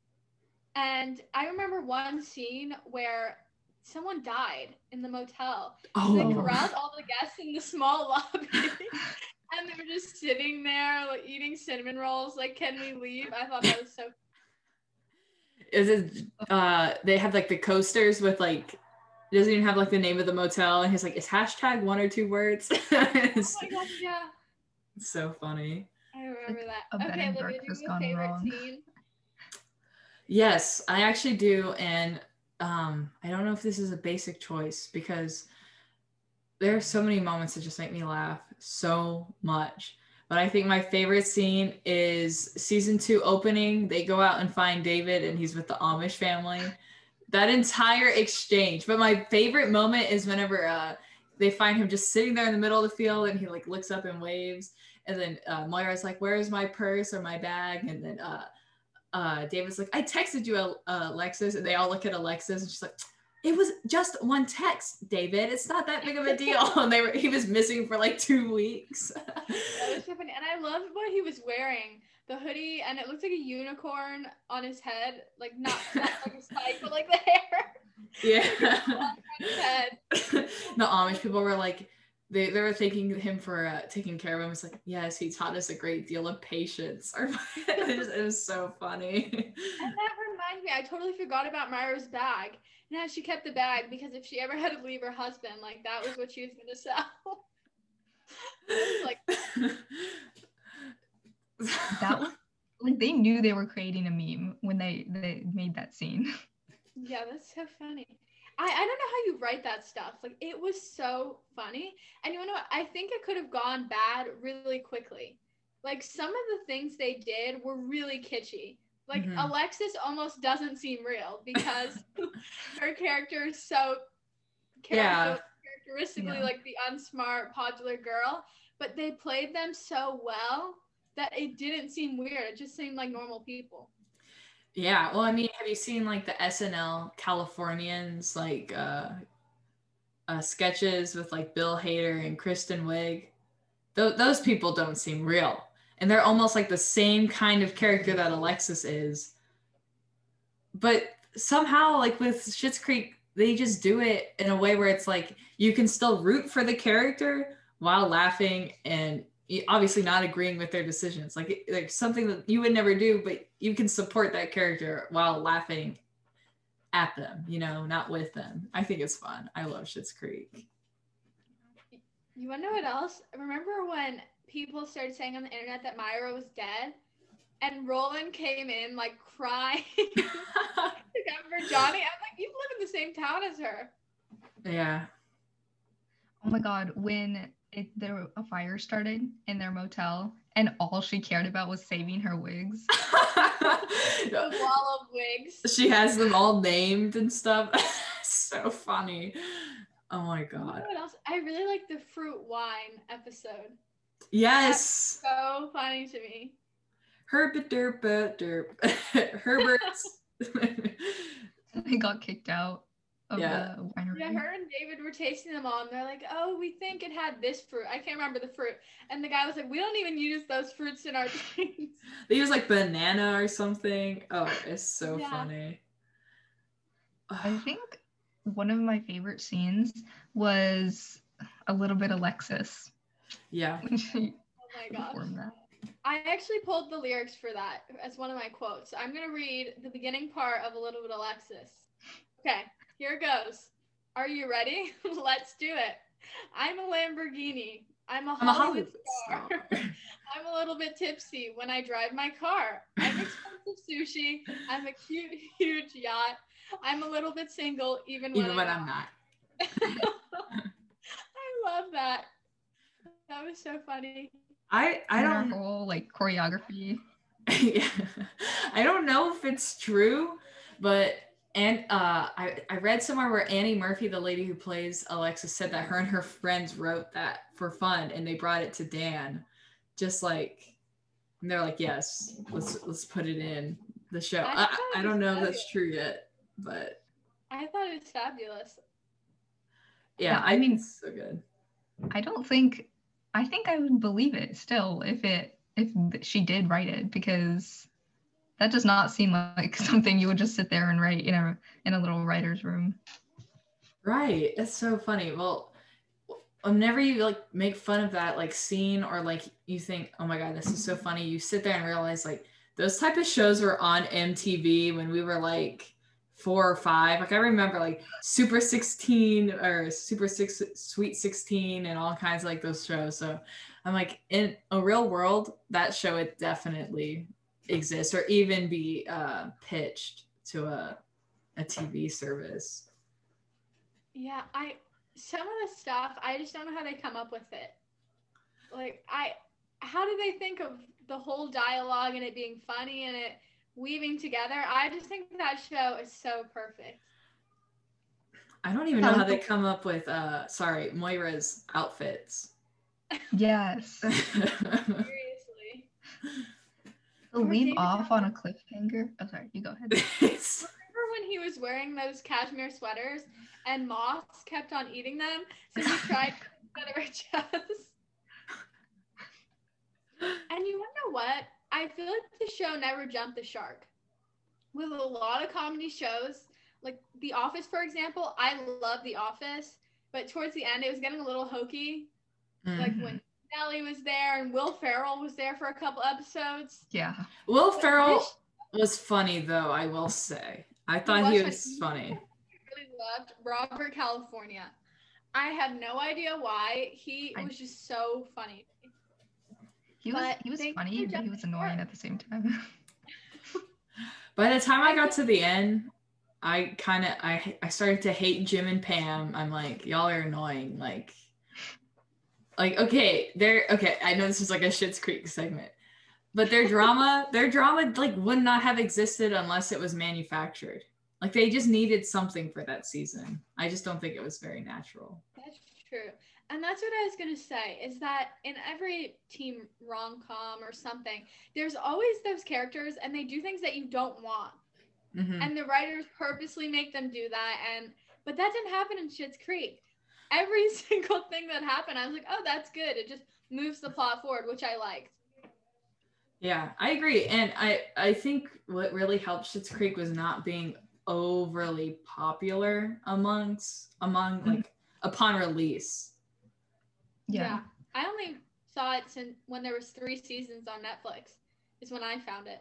And i remember one scene where someone died in the motel. Oh. they corralled all the guests in the small lobby and they were just sitting there like eating cinnamon rolls like can we leave? I thought that was so is it uh they have like the coasters with like it doesn't even have like the name of the motel and he's like it's hashtag one or two words. It's, oh my gosh, yeah. it's so funny. I remember that. okay Olivia, do you have a favorite wrong. scene? Yes i actually do and um i don't know if this is a basic choice because there are so many moments that just make me laugh so much but I think my favorite scene is season two opening. They go out and find David, and he's with the Amish family. That entire exchange. But my favorite moment is whenever uh, they find him just sitting there in the middle of the field, and he like looks up and waves. And then uh, Moira's like, "Where is my purse or my bag?" And then uh, uh, David's like, "I texted you, uh, Alexis," and they all look at Alexis, and she's like it was just one text, David. It's not that big of a deal. and they were he was missing for like two weeks. that was so funny. And I loved what he was wearing. The hoodie and it looked like a unicorn on his head. Like not, not like a spike, but like the hair. Yeah. the Amish people were like they, they were thanking him for uh, taking care of him. It's like, yes, he taught us a great deal of patience. it, was, it was so funny. And that reminds me, I totally forgot about Moira's bag. Yeah, she kept the bag because if she ever had to leave her husband, like that was what she was gonna sell. like that was like they knew they were creating a meme when they they made that scene. Yeah, that's so funny. I, I don't know how you write that stuff. Like it was so funny. And you know what? I think it could have gone bad really quickly. Like some of the things they did were really kitschy. Like mm-hmm. Alexis almost doesn't seem real because her character is so yeah. characteristically yeah. like the unsmart, popular girl. But they played them so well that it didn't seem weird. It just seemed like normal people. Yeah. Well, I mean, have you seen like the SNL Californians like uh, uh sketches with like Bill Hader and Kristen Wiig? Th- those people don't seem real. And they're almost like the same kind of character that Alexis is. But somehow, like with Schitt's Creek, they just do it in a way where it's like you can still root for the character while laughing and obviously not agreeing with their decisions. Like like something that you would never do but you can support that character while laughing at them you know not with them. I think it's fun. I love Schitt's creek. You want to know what else? Remember when people started saying on the internet that moira was dead? And roland came in like crying. For johnny. I'm like you live in the same town as her. Yeah. Oh my god when it, there a fire started in their motel and all she cared about was saving her wigs. the wall of wigs. She has them all named and stuff. so funny. Oh my god. You know what else? I really like the fruit wine episode. Yes. That's so funny to me. Herbert derp derp. Herbert's. they got kicked out yeah. Yeah, her and David were tasting them all, and they're like, "Oh, we think it had this fruit. I can't remember the fruit." And the guy was like, "We don't even use those fruits in our drinks." they use like banana or something. Oh, it's so yeah. funny. I think one of my favorite scenes was a little bit Alexis. Yeah. oh my gosh. I actually pulled the lyrics for that as one of my quotes. I'm gonna read the beginning part of a little bit Alexis. Okay. Here goes. Are you ready? Let's do it. I'm a Lamborghini. I'm a, I'm a Hollywood star. star. I'm a little bit tipsy when I drive my car. I'm expensive sushi. I'm a cute, huge yacht. I'm a little bit single even when, even when I'm, not. I'm not. I love that. That was so funny. I I don't whole like choreography. yeah. I don't know if it's true, but and uh, I, I read somewhere where Annie Murphy, the lady who plays Alexis, said that her and her friends wrote that for fun and they brought it to Dan. Just like and they're like, yes, let's let's put it in the show. I, I, I don't know fabulous. if that's true yet, but I thought it was fabulous. Yeah, yeah I, I mean so good. I don't think I think I would believe it still if it if she did write it because that does not seem like something you would just sit there and write in a in a little writer's room. Right. It's so funny. Well, um, whenever you like make fun of that like scene or like you think, oh my god, this is so funny, you sit there and realize like those type of shows were on MTV when we were like four or five. Like I remember like Super 16 or Super Six Sweet 16 and all kinds of like those shows. So I'm like in a real world, that show it definitely exist or even be uh, pitched to a, a TV service. Yeah, I some of the stuff I just don't know how they come up with it. Like I how do they think of the whole dialogue and it being funny and it weaving together? I just think that show is so perfect. I don't even know how they come up with uh sorry, Moira's outfits. Yes. Seriously leave off on a cliffhanger. Oh, sorry. You go ahead. Remember when he was wearing those cashmere sweaters and moths kept on eating them, so he tried out of her chest. And you wonder what? I feel like the show never jumped the shark. With a lot of comedy shows, like The Office, for example, I love The Office, but towards the end, it was getting a little hokey. Mm-hmm. Like when Nellie was there, and Will Ferrell was there for a couple episodes. Yeah, Will Ferrell was funny though. I will say, I thought he, he was funny. I really loved Robert California. I have no idea why he I, was just so funny. He was he was funny, but he was annoying at the same time. By the time I got to the end, I kind of I I started to hate Jim and Pam. I'm like, y'all are annoying. Like, like okay, they're okay. I know this is like a Schitt's Creek segment, but their drama, their drama, like would not have existed unless it was manufactured. Like they just needed something for that season. I just don't think it was very natural. That's true. And that's what I was going to say is that in every team rom com or something, there's always those characters and they do things that you don't want. Mm-hmm. And the writers purposely make them do that. And but that didn't happen in Schitt's Creek. Every single thing that happened, I was like, oh, that's good. It just moves the plot forward, which I liked. Yeah, I agree. And I I think what really helped Schitt's Creek was not being overly popular amongst among mm-hmm. like upon release. Yeah. yeah. I only saw it since when there was three seasons on Netflix. Is when I found it.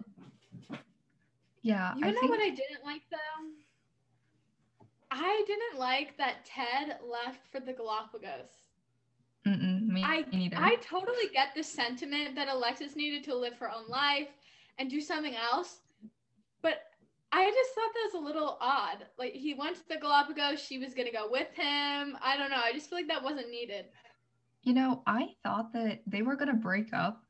Yeah. You I know think... what I didn't like though? I didn't like that Ted left for the Galapagos. Mm-mm, me I, neither. I totally get the sentiment that Alexis needed to live her own life and do something else. But I just thought that was a little odd. Like he went to the Galapagos, she was gonna go with him. I don't know. I just feel like that wasn't needed. You know, I thought that they were gonna break up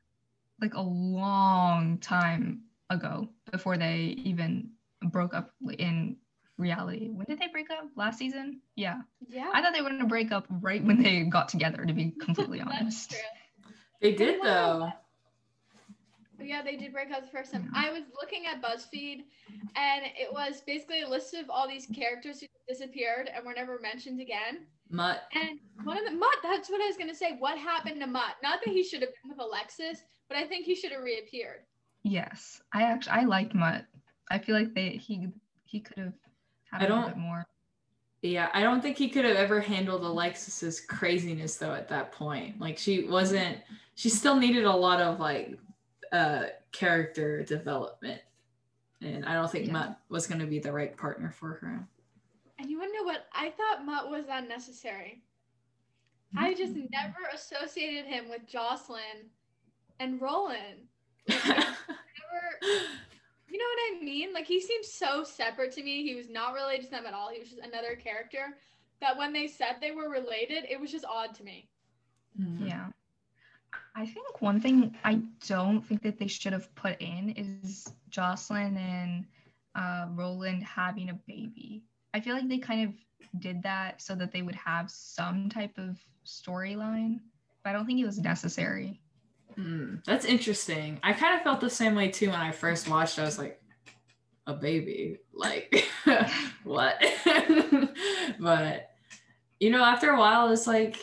like a long time ago before they even broke up in reality. When did they break up? Last season? Yeah. Yeah. I thought they were gonna break up right when they got together. To be completely honest. They did though. Oh, yeah, they did break up the first time. I was looking at BuzzFeed, and it was basically a list of all these characters who disappeared and were never mentioned again. Mutt. And one of the Mutt. That's what I was gonna say. What happened to Mutt? Not that he should have been with Alexis, but I think he should have reappeared. Yes, I actually I like Mutt. I feel like they he he could have had I don't, a bit more. Yeah, I don't think he could have ever handled Alexis's craziness though at that point. Like she wasn't she still needed a lot of like uh, character development. And I don't think yeah. Mutt was going to be the right partner for her. And you want to know what? I thought Mutt was unnecessary. Mm-hmm. I just never associated him with Jocelyn and Roland. Like, never, you know what I mean? Like he seems so separate to me. He was not related to them at all. He was just another character. That when they said they were related, it was just odd to me. Mm-hmm. Yeah. I think one thing I don't think that they should have put in is Jocelyn and uh, Roland having a baby. I feel like they kind of did that so that they would have some type of storyline, but I don't think it was necessary. Mm, that's interesting. I kind of felt the same way too when I first watched. I was like, a baby, like what? but you know, after a while, it's like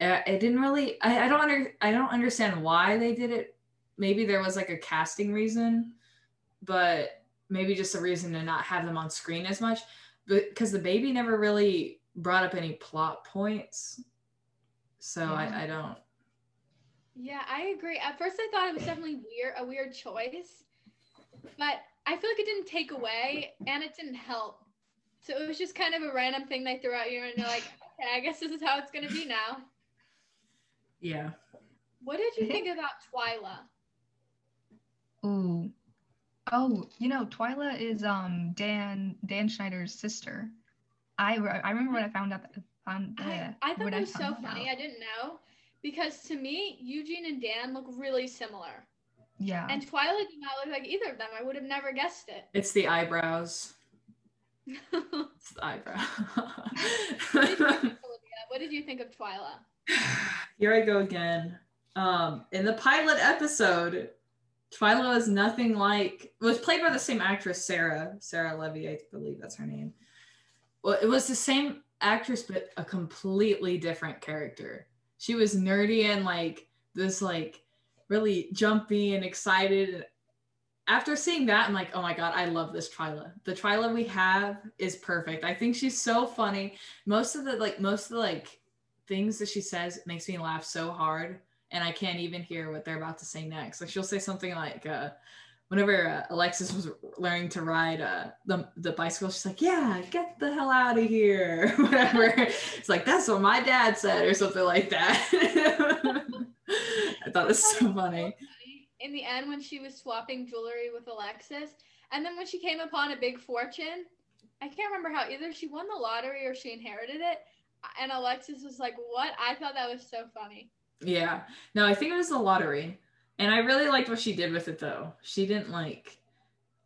it didn't really I, I don't under I don't understand why they did it. Maybe there was like a casting reason, but maybe just a reason to not have them on screen as much. But because the baby never really brought up any plot points. So yeah. I, I don't Yeah, I agree. At first I thought it was definitely weird a weird choice. But I feel like it didn't take away and it didn't help. So it was just kind of a random thing they threw at you and you're like, okay, I guess this is how it's gonna be now. Yeah. What did you think about Twyla? Ooh. Oh, you know, Twyla is um Dan Dan Schneider's sister. I I remember when I found out that found, uh, I, I thought it was so funny. Out. I didn't know because to me, Eugene and Dan look really similar. Yeah. And Twyla did not look like either of them. I would have never guessed it. It's the eyebrows. it's the eyebrow. what did you think of Twyla? Here I go again. Um, in the pilot episode, Twyla was nothing like was played by the same actress, Sarah, Sarah Levy, I believe that's her name. Well, it was the same actress, but a completely different character. She was nerdy and like this like really jumpy and excited. After seeing that, I'm like, oh my god, I love this Twyla. The Twyla we have is perfect. I think she's so funny. Most of the like most of the like things that she says makes me laugh so hard and I can't even hear what they're about to say next. Like she'll say something like, uh, whenever uh, Alexis was learning to ride uh, the, the bicycle, she's like, yeah, get the hell out of here. Whatever. it's like, that's what my dad said or something like that. I thought it was so funny. In the end, when she was swapping jewelry with Alexis, and then when she came upon a big fortune, I can't remember how either she won the lottery or she inherited it. And Alexis was like, What? I thought that was so funny. Yeah. No, I think it was the lottery. And I really liked what she did with it though. She didn't like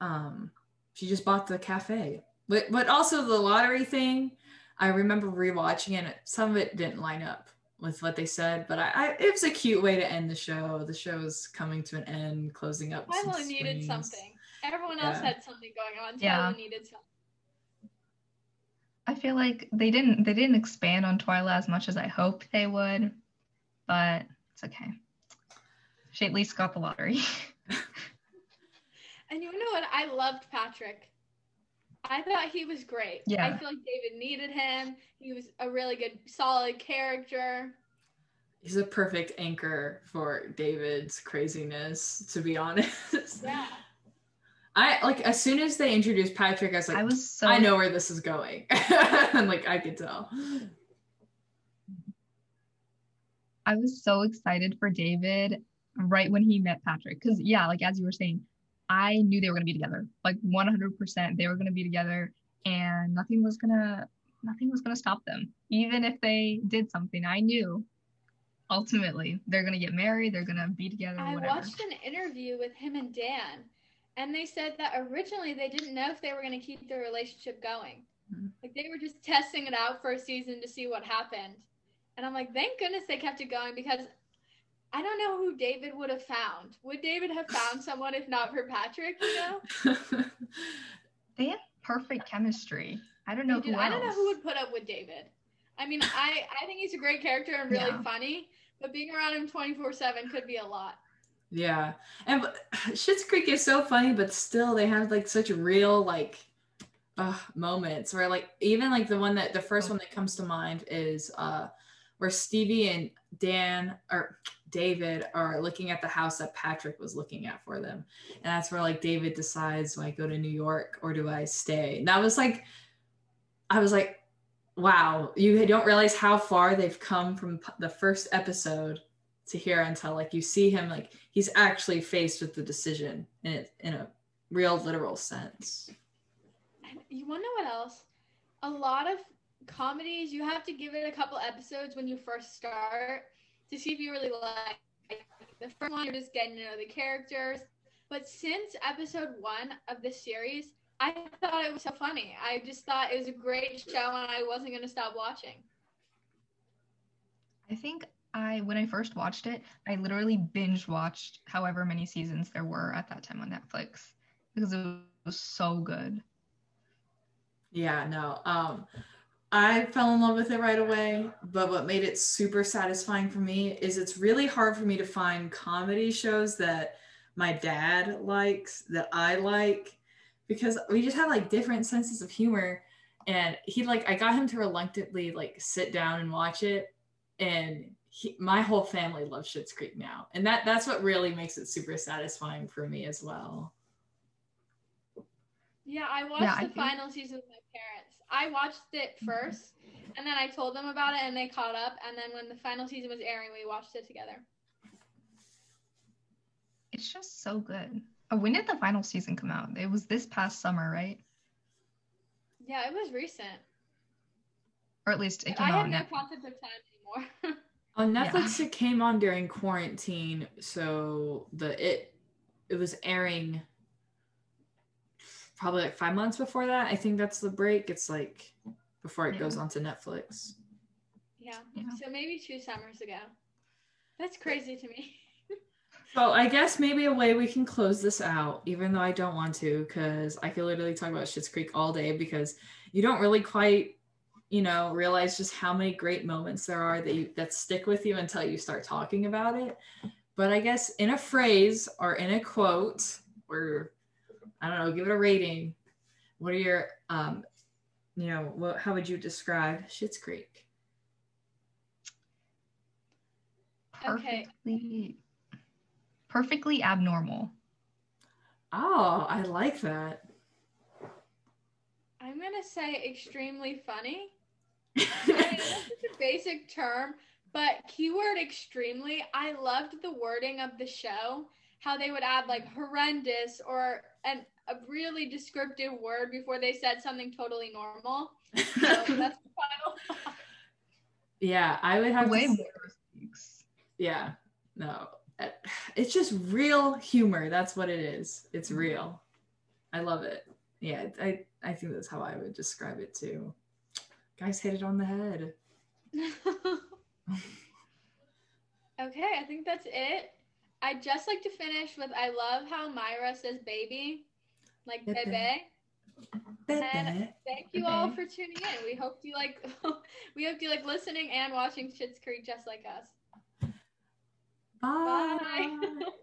um she just bought the cafe. But but also the lottery thing, I remember rewatching it. Some of it didn't line up with what they said, but I, I it was a cute way to end the show. The show is coming to an end, closing up. Twyla needed something. Everyone else yeah. had something going on. Twyla yeah. needed something. I feel like they didn't they didn't expand on Twyla as much as I hoped they would, but it's okay. She at least got the lottery. and you know what? I loved Patrick. I thought he was great. Yeah. I feel like David needed him. He was a really good, solid character. He's a perfect anchor for David's craziness, to be honest. Yeah. I like as soon as they introduced Patrick, I was like, I was so I know where this is going. and like I could tell. I was so excited for David right when he met Patrick. Cause yeah, like as you were saying, I knew they were gonna be together. Like 100% they were gonna be together and nothing was gonna nothing was gonna stop them. Even if they did something, I knew ultimately they're gonna get married, they're gonna be together. I whatever. watched an interview with him and Dan and they said that originally they didn't know if they were going to keep their relationship going. Mm-hmm. Like they were just testing it out for a season to see what happened. And I'm like, thank goodness they kept it going because I don't know who David would have found. Would David have found someone if not for Patrick, you know? they had perfect chemistry. I don't know who I don't know who would put up with David. I mean, I I think he's a great character and really yeah. funny, but being around him 24/7 could be a lot. Yeah. And Schitt's Creek is so funny, but still they have like such real like uh moments where like even like the one that the first one that comes to mind is uh where Stevie and Dan or David are looking at the house that Patrick was looking at for them. And that's where like David decides, do I go to New York or do I stay? And that was like, I was like, wow, you don't realize how far they've come from the first episode to here until like you see him like he's actually faced with the decision in in a real literal sense. You want to know what else? A lot of comedies you have to give it a couple episodes when you first start to see if you really like the first one you're just getting to know the characters but since episode one of this series i thought it was so funny i just thought it was a great show and i wasn't going to stop watching i think I when I first watched it, I literally binge watched however many seasons there were at that time on Netflix because it was so good. Yeah, no. Um I fell in love with it right away, but what made it super satisfying for me is it's really hard for me to find comedy shows that my dad likes that I like because we just have like different senses of humor and he like I got him to reluctantly like sit down and watch it and he, my whole family loves Schitt's Creek now, and that that's what really makes it super satisfying for me as well. Yeah, I watched yeah, the I final think... season with my parents. I watched it mm-hmm. first, and then I told them about it, and they caught up. And then when the final season was airing, we watched it together. It's just so good. Oh, when did the final season come out? It was this past summer, right? Yeah, it was recent. Or at least it came I out. I have no concept of time anymore. On Netflix, yeah. it came on during quarantine, so the it it was airing probably like five months before that. I think that's the break. It's like before it yeah. goes onto Netflix. Yeah. yeah. So maybe two summers ago. That's crazy to me. so I guess maybe a way we can close this out, even though I don't want to, because I could literally talk about Schitt's Creek all day because you don't really quite you know realize just how many great moments there are that you that stick with you until you start talking about it but i guess in a phrase or in a quote or i don't know give it a rating. What are your um you know what how would you describe Schitt's Creek? Perfectly okay. perfectly abnormal. Oh i like that. I'm gonna say extremely funny. I mean, that's a basic term, But keyword extremely, I loved the wording of the show, how they would add like horrendous or an, a really descriptive word before they said something totally normal. So that's the final. Yeah, I would have Way to more speaks. Yeah, no, Uh, it's just real humor. That's what it is. It's Mhm. real. I love it. Yeah, I I think that's how I would describe it too. Guys hit it on the head. okay, I think that's it. I'd just like to finish with I love how Moira says baby, like Bebe. bebe. Bebe. Thank you all for tuning in. We hope you like we hope you like listening and watching Schitt's Creek just like us. Bye. Bye.